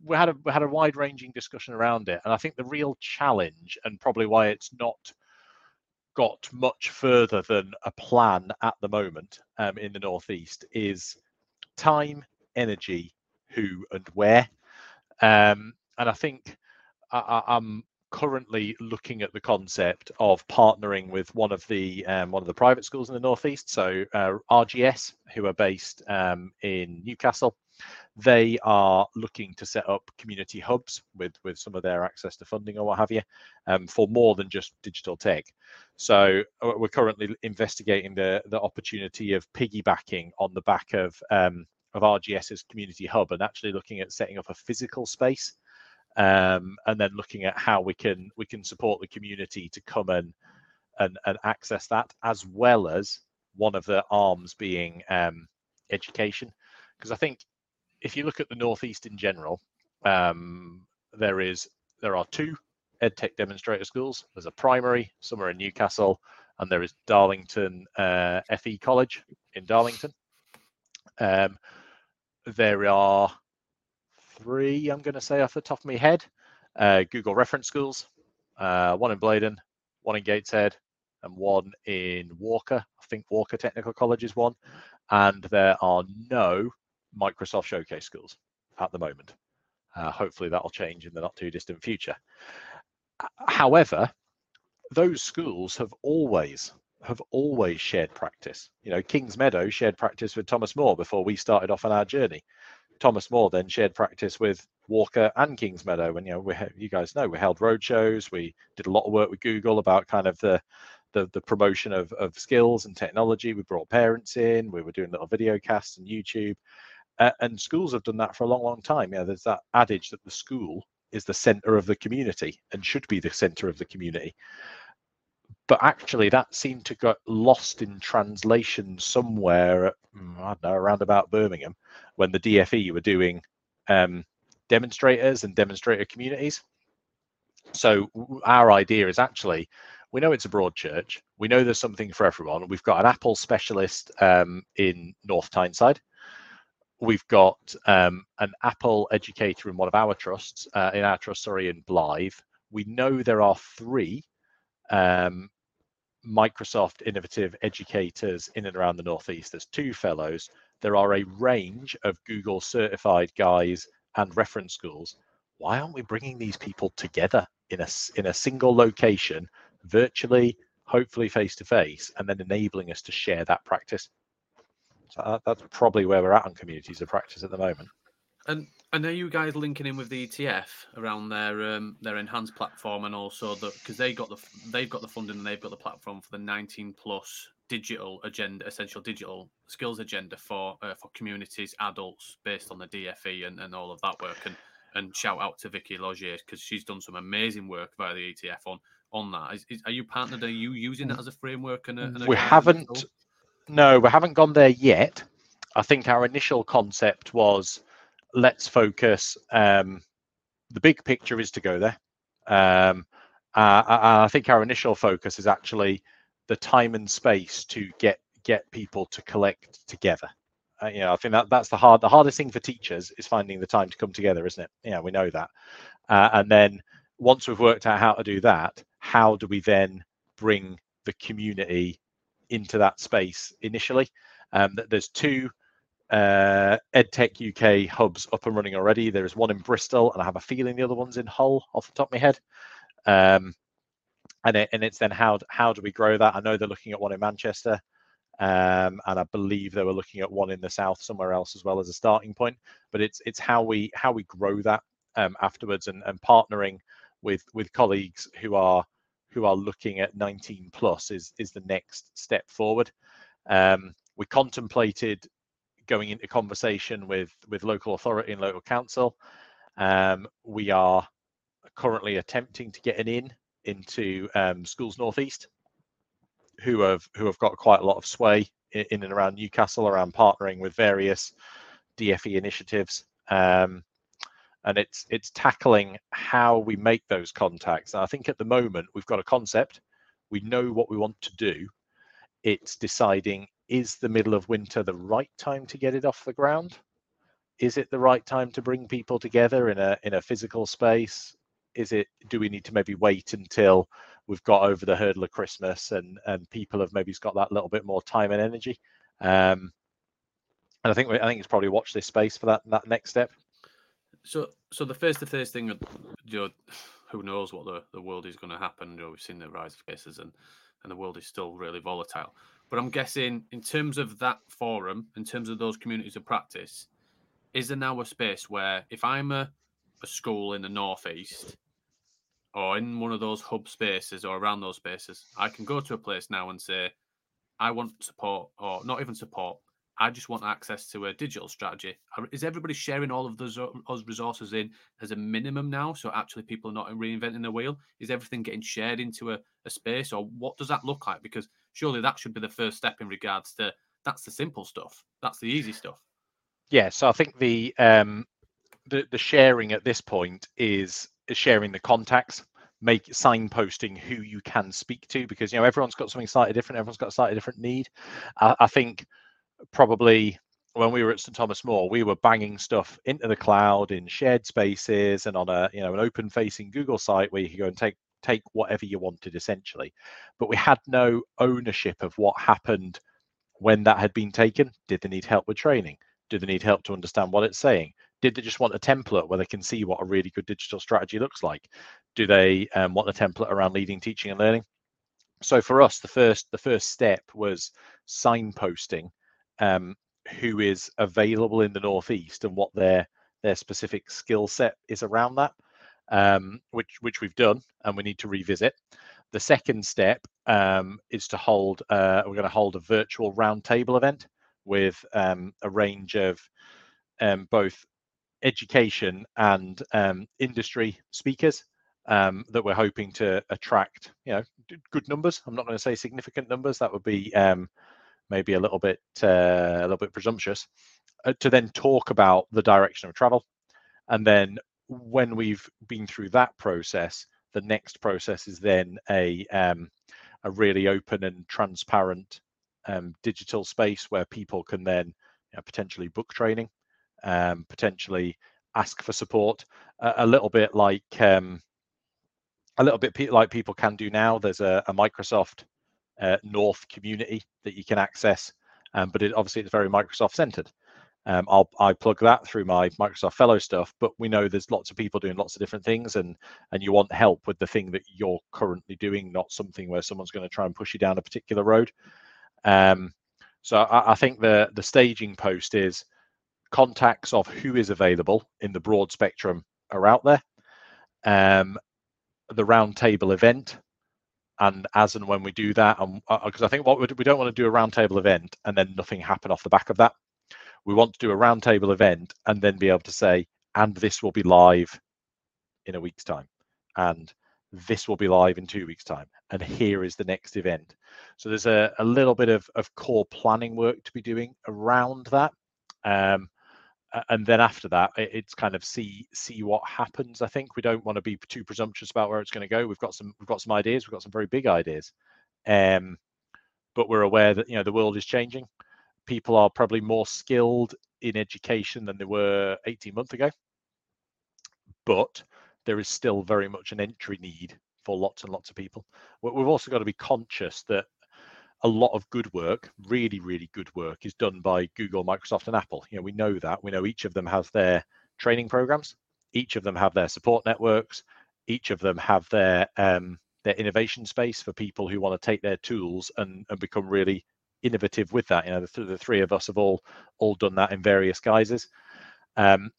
B: we had a we had a wide ranging discussion around it, and I think the real challenge, and probably why it's not got much further than a plan at the moment um, in the northeast, is time, energy, who, and where. Um, and I think I, am currently looking at the concept of partnering with one of the um, one of the private schools in the northeast. So uh, RGS, who are based um, in Newcastle, they are looking to set up community hubs with with some of their access to funding or what have you um, for more than just digital tech. So uh, we're currently investigating the the opportunity of piggybacking on the back of um, of rgs's community hub and actually looking at setting up a physical space um, and then looking at how we can we can support the community to come and and, and access that as well as one of the arms being um, education. Because i think if you look at the Northeast in general, um, there is there are two EdTech demonstrator schools. There's a primary somewhere in Newcastle, and there is Darlington uh, FE College in Darlington. Um, there are three, I'm going to say off the top of my head, uh, Google reference schools, uh, one in Blaydon, one in Gateshead, and one in Walker. I think Walker Technical College is one. And there are no Microsoft Showcase schools at the moment. Uh, hopefully that'll change in the not too distant future. However, those schools have always have always shared practice. You know, Kings Meadow shared practice with Thomas More before we started off on our journey. Thomas More then shared practice with Walker and Kings Meadow, and you know, we you guys know we held road shows. We did a lot of work with Google about kind of the the, the promotion of, of skills and technology. We brought parents in. We were doing little video casts on YouTube. Uh, and schools have done that for a long, long time. Yeah, there's that adage that the school is the center of the community and should be the center of the community. But actually, that seemed to get lost in translation somewhere, at, mm, I don't know, around about Birmingham, when the DFE were doing um, demonstrators and demonstrator communities. So our idea is actually, we know it's a broad church. We know there's something for everyone. We've got an Apple specialist um, in North Tyneside we've got um, an Apple educator in one of our trusts, uh, in our trust, sorry, in Blyth. We know there are three um, Microsoft innovative educators in and around the Northeast. There's two fellows. There are a range of Google certified guys and reference schools. Why aren't we bringing these people together in a in a single location, virtually, hopefully face to face, and then enabling us to share that practice? So that, that's probably where we're at on communities of practice at the moment.
C: And and are you guys linking in with the ETF around their um, their enhanced platform and also the because they got the they've got the funding and they've got the platform for the 19 plus digital agenda, essential digital skills agenda for uh, for communities, adults based on the DFE and, and all of that work. And and shout out to Vikki Liogier because she's done some amazing work via the ETF on on that. Is, is, are you partnered? Are you using that as a framework? And, a, and
B: a we haven't. No, we haven't gone there yet. I think our initial concept was let's focus. Um, the big picture is to go there. Um, uh, I think our initial focus is actually the time and space to get get people to collect together. Uh, you know, I think that that's the hard the hardest thing for teachers is finding the time to come together, isn't it? Yeah, we know that. Uh, and then once we've worked out how to do that, how do we then bring the community into that space initially? Um, there's two uh, EdTech UK hubs up and running already. There is one in Bristol, and I have a feeling the other one's in Hull, off the top of my head. Um, and it, and it's then how how do we grow that? I know they're looking at one in Manchester, um, and I believe they were looking at one in the south somewhere else as well as a starting point. But it's it's how we how we grow that um, afterwards, and, and partnering with with colleagues who are who are looking at 19 plus is is the next step forward. Um, we contemplated going into conversation with with local authority and local council. Um, we are currently attempting to get an in into um, schools northeast, who have who have got quite a lot of sway in, in and around Newcastle around partnering with various DFE initiatives. Um, and it's it's tackling how we make those contacts. And I think at the moment we've got a concept, we know what we want to do. It's deciding is the middle of winter the right time to get it off the ground? Is it the right time to bring people together in a in a physical space? Is it do we need to maybe wait until we've got over the hurdle of Christmas and and people have maybe got that little bit more time and energy? Um, and I think I think it's probably watch this space for that that next step.
C: So so the first to first thing, you know, who knows what the, the world is going to happen? You know, we've seen the rise of cases and and the world is still really volatile. But I'm guessing, in terms of that forum, in terms of those communities of practice, is there now a space where if I'm a, a school in the northeast or in one of those hub spaces or around those spaces, I can go to a place now and say, I want support, or not even support, I just want access to a digital strategy. Is everybody sharing all of those resources in as a minimum now? So actually, people are not reinventing the wheel. Is everything getting shared into a, a space, or what does that look like? Because surely that should be the first step in regards to that's the simple stuff. That's the easy stuff.
B: Yeah. So I think the um, the the sharing at this point is, is sharing the contacts make signposting who you can speak to because you know everyone's got something slightly different everyone's got a slightly different need I, I think probably when we were at St Thomas More, we were banging stuff into the cloud in shared spaces and on a you know an open facing Google site where you could go and take take whatever you wanted essentially. But we had no ownership of what happened when that had been taken. Did they need help with training? Do they need help to understand what it's saying? Did they just want a template where they can see what a really good digital strategy looks like? Do they um, want a template around leading, teaching, and learning? So for us, the first the first step was signposting um, who is available in the northeast and what their their specific skill set is around that, um, which which we've done and we need to revisit. The second step um, is to hold. Uh, we're going to hold a virtual roundtable event with um, a range of um, both education and um, industry speakers um, that we're hoping to attract. You know, good numbers. I'm not going to say significant numbers. That would be maybe a little bit uh, a little bit presumptuous, uh, to then talk about the direction of travel, and then when we've been through that process, the next process is then a um, a really open and transparent um, digital space where people can then you know, potentially book training, um, potentially ask for support, a, little bit like um, a little bit pe- like people can do now. There's a, a Microsoft uh, North community that you can access, um, but it obviously it's very Microsoft centered. Um, I'll I plug that through my Microsoft Fellow stuff, but we know there's lots of people doing lots of different things, and and you want help with the thing that you're currently doing, not something where someone's going to try and push you down a particular road. Um, so I, I think the the staging post is contacts of who is available in the broad spectrum are out there. Um, the roundtable event and as and when we do that, and because uh, I think what we, we don't want to do a roundtable event and then nothing happen off the back of that. We want to do a roundtable event and then be able to say, and this will be live in a week's time, and this will be live in two weeks' time, and here is the next event. So there's a, a little bit of, of core planning work to be doing around that. Um, and then after that it's kind of see see what happens i think we don't want to be too presumptuous about where it's going to go we've got some we've got some ideas we've got some very big ideas um but we're aware that you know the world is changing people are probably more skilled in education than they were 18 months ago. But there is still very much an entry need for lots and lots of people. We've also got to be conscious that a lot of good work, really, really good work, is done by Google, Microsoft, and Apple. You know, we know that. We know each of them has their training programs. Each of them have their support networks. Each of them have their um, their innovation space for people who want to take their tools and, and become really innovative with that. You know, the, the three of us have all all done that in various guises. Um,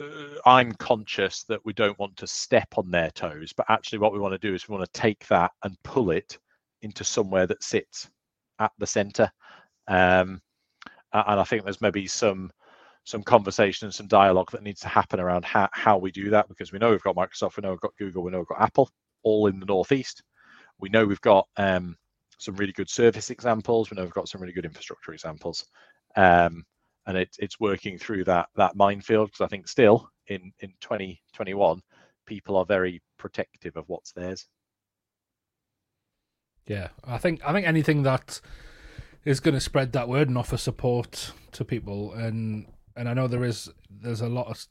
B: uh, I'm conscious that we don't want to step on their toes, but actually, what we want to do is we want to take that and pull it into somewhere that sits at the center. Um, and I think there's maybe some some conversation and some dialogue that needs to happen around how, how we do that because we know we've got Microsoft, we know we've got Google, we know we've got Apple, all in the northeast. We know we've got um, some really good service examples. We know we've got some really good infrastructure examples, um, and it, it's working through that that minefield because I think still in in 2021 people are very protective of what's theirs.
A: Yeah, I think I think anything that is going to spread that word and offer support to people, and and I know there is there's a lot of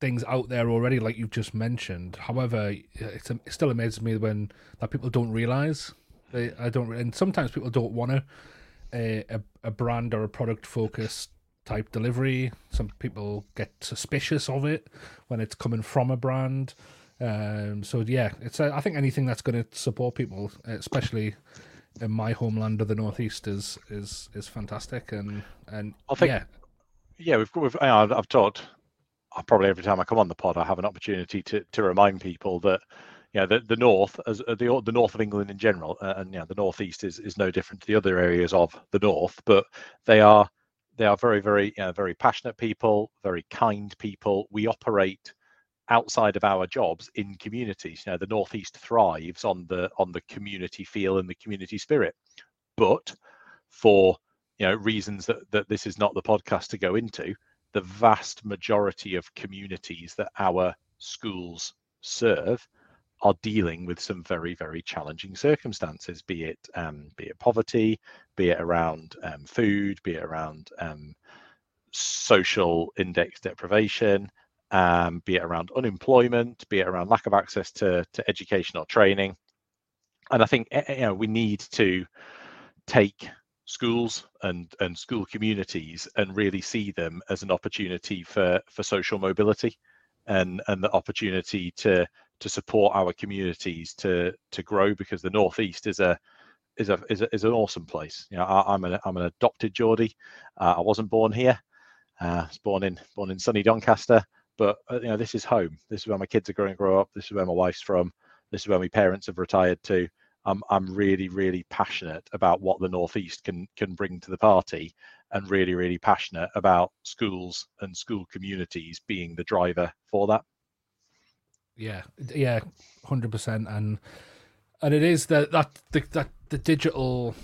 A: things out there already, like you've just mentioned. However, it's, it still amazes me when that people don't realize. They, I don't, and sometimes people don't want to a, a, a brand or a product focused type delivery. Some people get suspicious of it when it's coming from a brand. Um, so yeah, it's I think anything that's going to support people, especially in my homeland of the northeast, is is is fantastic. And and
B: I think,
A: yeah,
B: yeah, we've, we've I've taught. Probably every time I come on the pod, I have an opportunity to to remind people that you know, the, the north, as uh, the the north of England in general, uh, and you know, the northeast is is no different to the other areas of the north, but they are they are very very you know, very passionate people, very kind people. We operate outside of our jobs in communities. You know, the Northeast thrives on the on the community feel and the community spirit. But for you know reasons that that this is not the podcast to go into, the vast majority of communities that our schools serve are dealing with some very very challenging circumstances be it um, be it poverty be it around um, food be it around um, social index deprivation um, be it around unemployment, be it around lack of access to, to education or training. And I think eh, eh, you know we need to take schools and and school communities and really see them as an opportunity for for social mobility and and the opportunity to to support our communities to to grow because the northeast is a is a is, a, is an awesome place. You know, I, am an I'm an adopted Geordie. Uh, I wasn't born here. Uh, I was born in born in sunny Doncaster, but uh, you know this is home. This is where my kids are going to grow up. This is where my wife's from. This is where my parents have retired to. I'm I'm really really passionate about what the northeast can can bring to the party and really really passionate about schools and school communities being the driver for that.
A: Yeah. Yeah 100% and and it is that that the, that the digital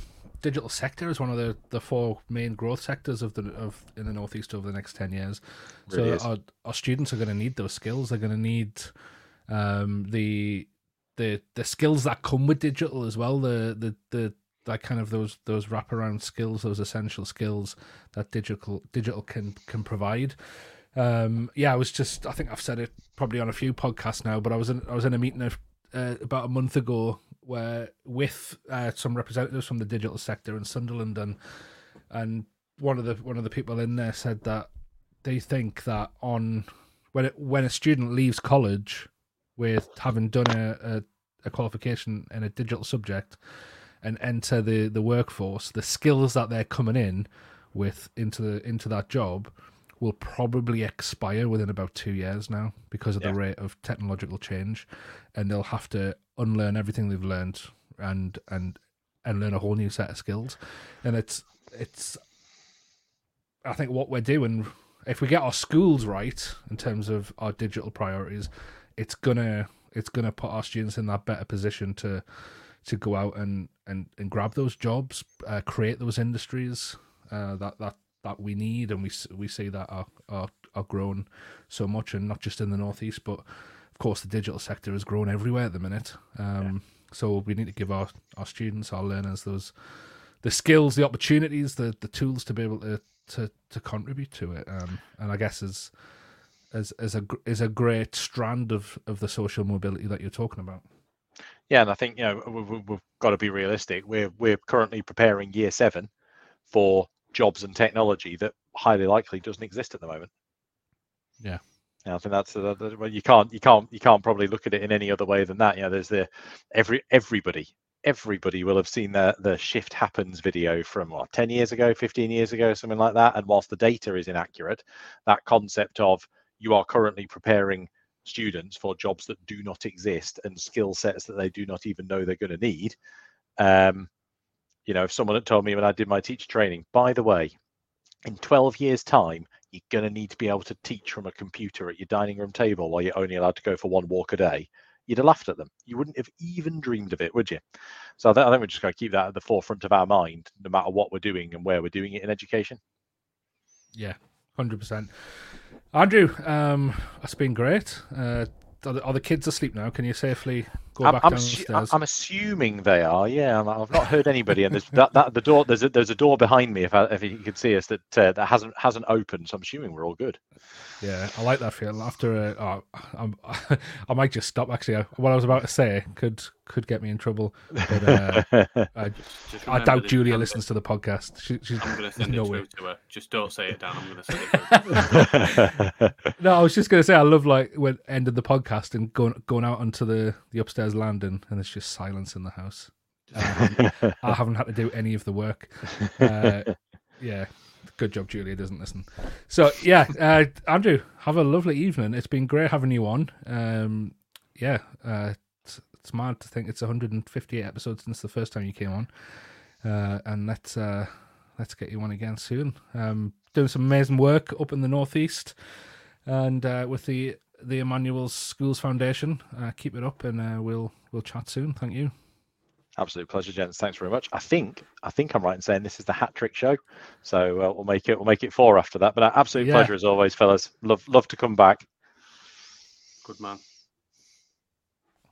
A: digital sector is one of the, the four main growth sectors of the of in the northeast over the next ten years. Really so our, our students are going to need those skills. They're going to need um, the the the skills that come with digital as well. The the the like kind of those those wraparound skills, those essential skills that digital digital can can provide. Um, yeah, I was just I think I've said it probably on a few podcasts now, but I was in I was in a meeting of, uh, about a month ago where with uh, some representatives from the digital sector in Sunderland, and and one of the one of the people in there said that they think that on when it, when a student leaves college with having done a, a, a qualification in a digital subject and enter the, the workforce, the skills that they're coming in with into the into that job will probably expire within about two years now because of yeah. the rate of technological change, and they'll have to unlearn everything they've learned and and and learn a whole new set of skills. And it's it's I think what we're doing if we get our schools right in terms of our digital priorities, it's gonna it's gonna put our students in that better position to to go out and and, and grab those jobs, uh, create those industries uh, that that that we need, and we we see that are are are grown so much, and not just in the northeast, but course the digital sector has grown everywhere at the minute. Um, yeah. So we need to give our, our students, our learners, those the skills, the opportunities, the the tools to be able to to to contribute to it. Um, and I guess as as as a is a great strand of of the social mobility that you're talking about.
B: Yeah, and I think you know we've, we've got to be realistic. We're we're currently preparing year seven for jobs and technology that highly likely doesn't exist at the moment.
A: Yeah.
B: I think that's uh, well, you can't you can't you can't probably look at it in any other way than that. You know, there's the every everybody everybody will have seen the the shift happens video from what 10 years ago 15 years ago something like that and whilst the data is inaccurate that concept of you are currently preparing students for jobs that do not exist and skill sets that they do not even know they're going to need um, you know if someone had told me when i did my teacher training by the way in 12 years time you're going to need to be able to teach from a computer at your dining room table while you're only allowed to go for one walk a day you'd have laughed at them. You wouldn't have even dreamed of it, would you? So I, think we're just going to keep that at the forefront of our mind, no matter what we're doing and where we're doing it in education.
A: Yeah, hundred percent. Andrew, um, that's been great. Uh, are the, are the, kids asleep now? Can you safely go
B: I'm,
A: back
B: I'm,
A: downstairs?
B: I'm assuming they are. Yeah, i have not heard anybody, and there's that, that the door. There's a, there's a door behind me. If I, if you can see us, that uh, that hasn't hasn't opened. So I'm assuming we're all good.
A: Yeah, I like that feel. After uh, oh, i might just stop. Actually, what I was about to say could could get me in trouble. But uh, I, just, just I doubt Julia listens to the podcast. She, she's
C: I'm going to send no it way. to her. Just don't say it Dan. I'm going to say
A: it. no, I was just going to say I love like when ended the podcast and going going out onto the the upstairs landing and there's just silence in the house. Um, I haven't had to do any of the work. Uh, yeah, good job, Julia doesn't listen. So yeah, uh, Andrew, have a lovely evening. It's been great having you on. Um, yeah, uh, it's, it's, mad to think it's 158 episodes since the first time you came on, uh, and let's uh, let's get you on again soon. Um, doing some amazing work up in the northeast, and uh, with the the Emmanuel Schools Foundation. Uh, keep it up, and we'll we'll chat soon. Thank you.
B: Absolute pleasure, gents. Thanks very much. I think I think I'm right in saying this is the hat trick show, so uh, we'll make it we'll make it four after that. But uh, absolute yeah. pleasure as always, fellas. Love love to come back.
C: Good man.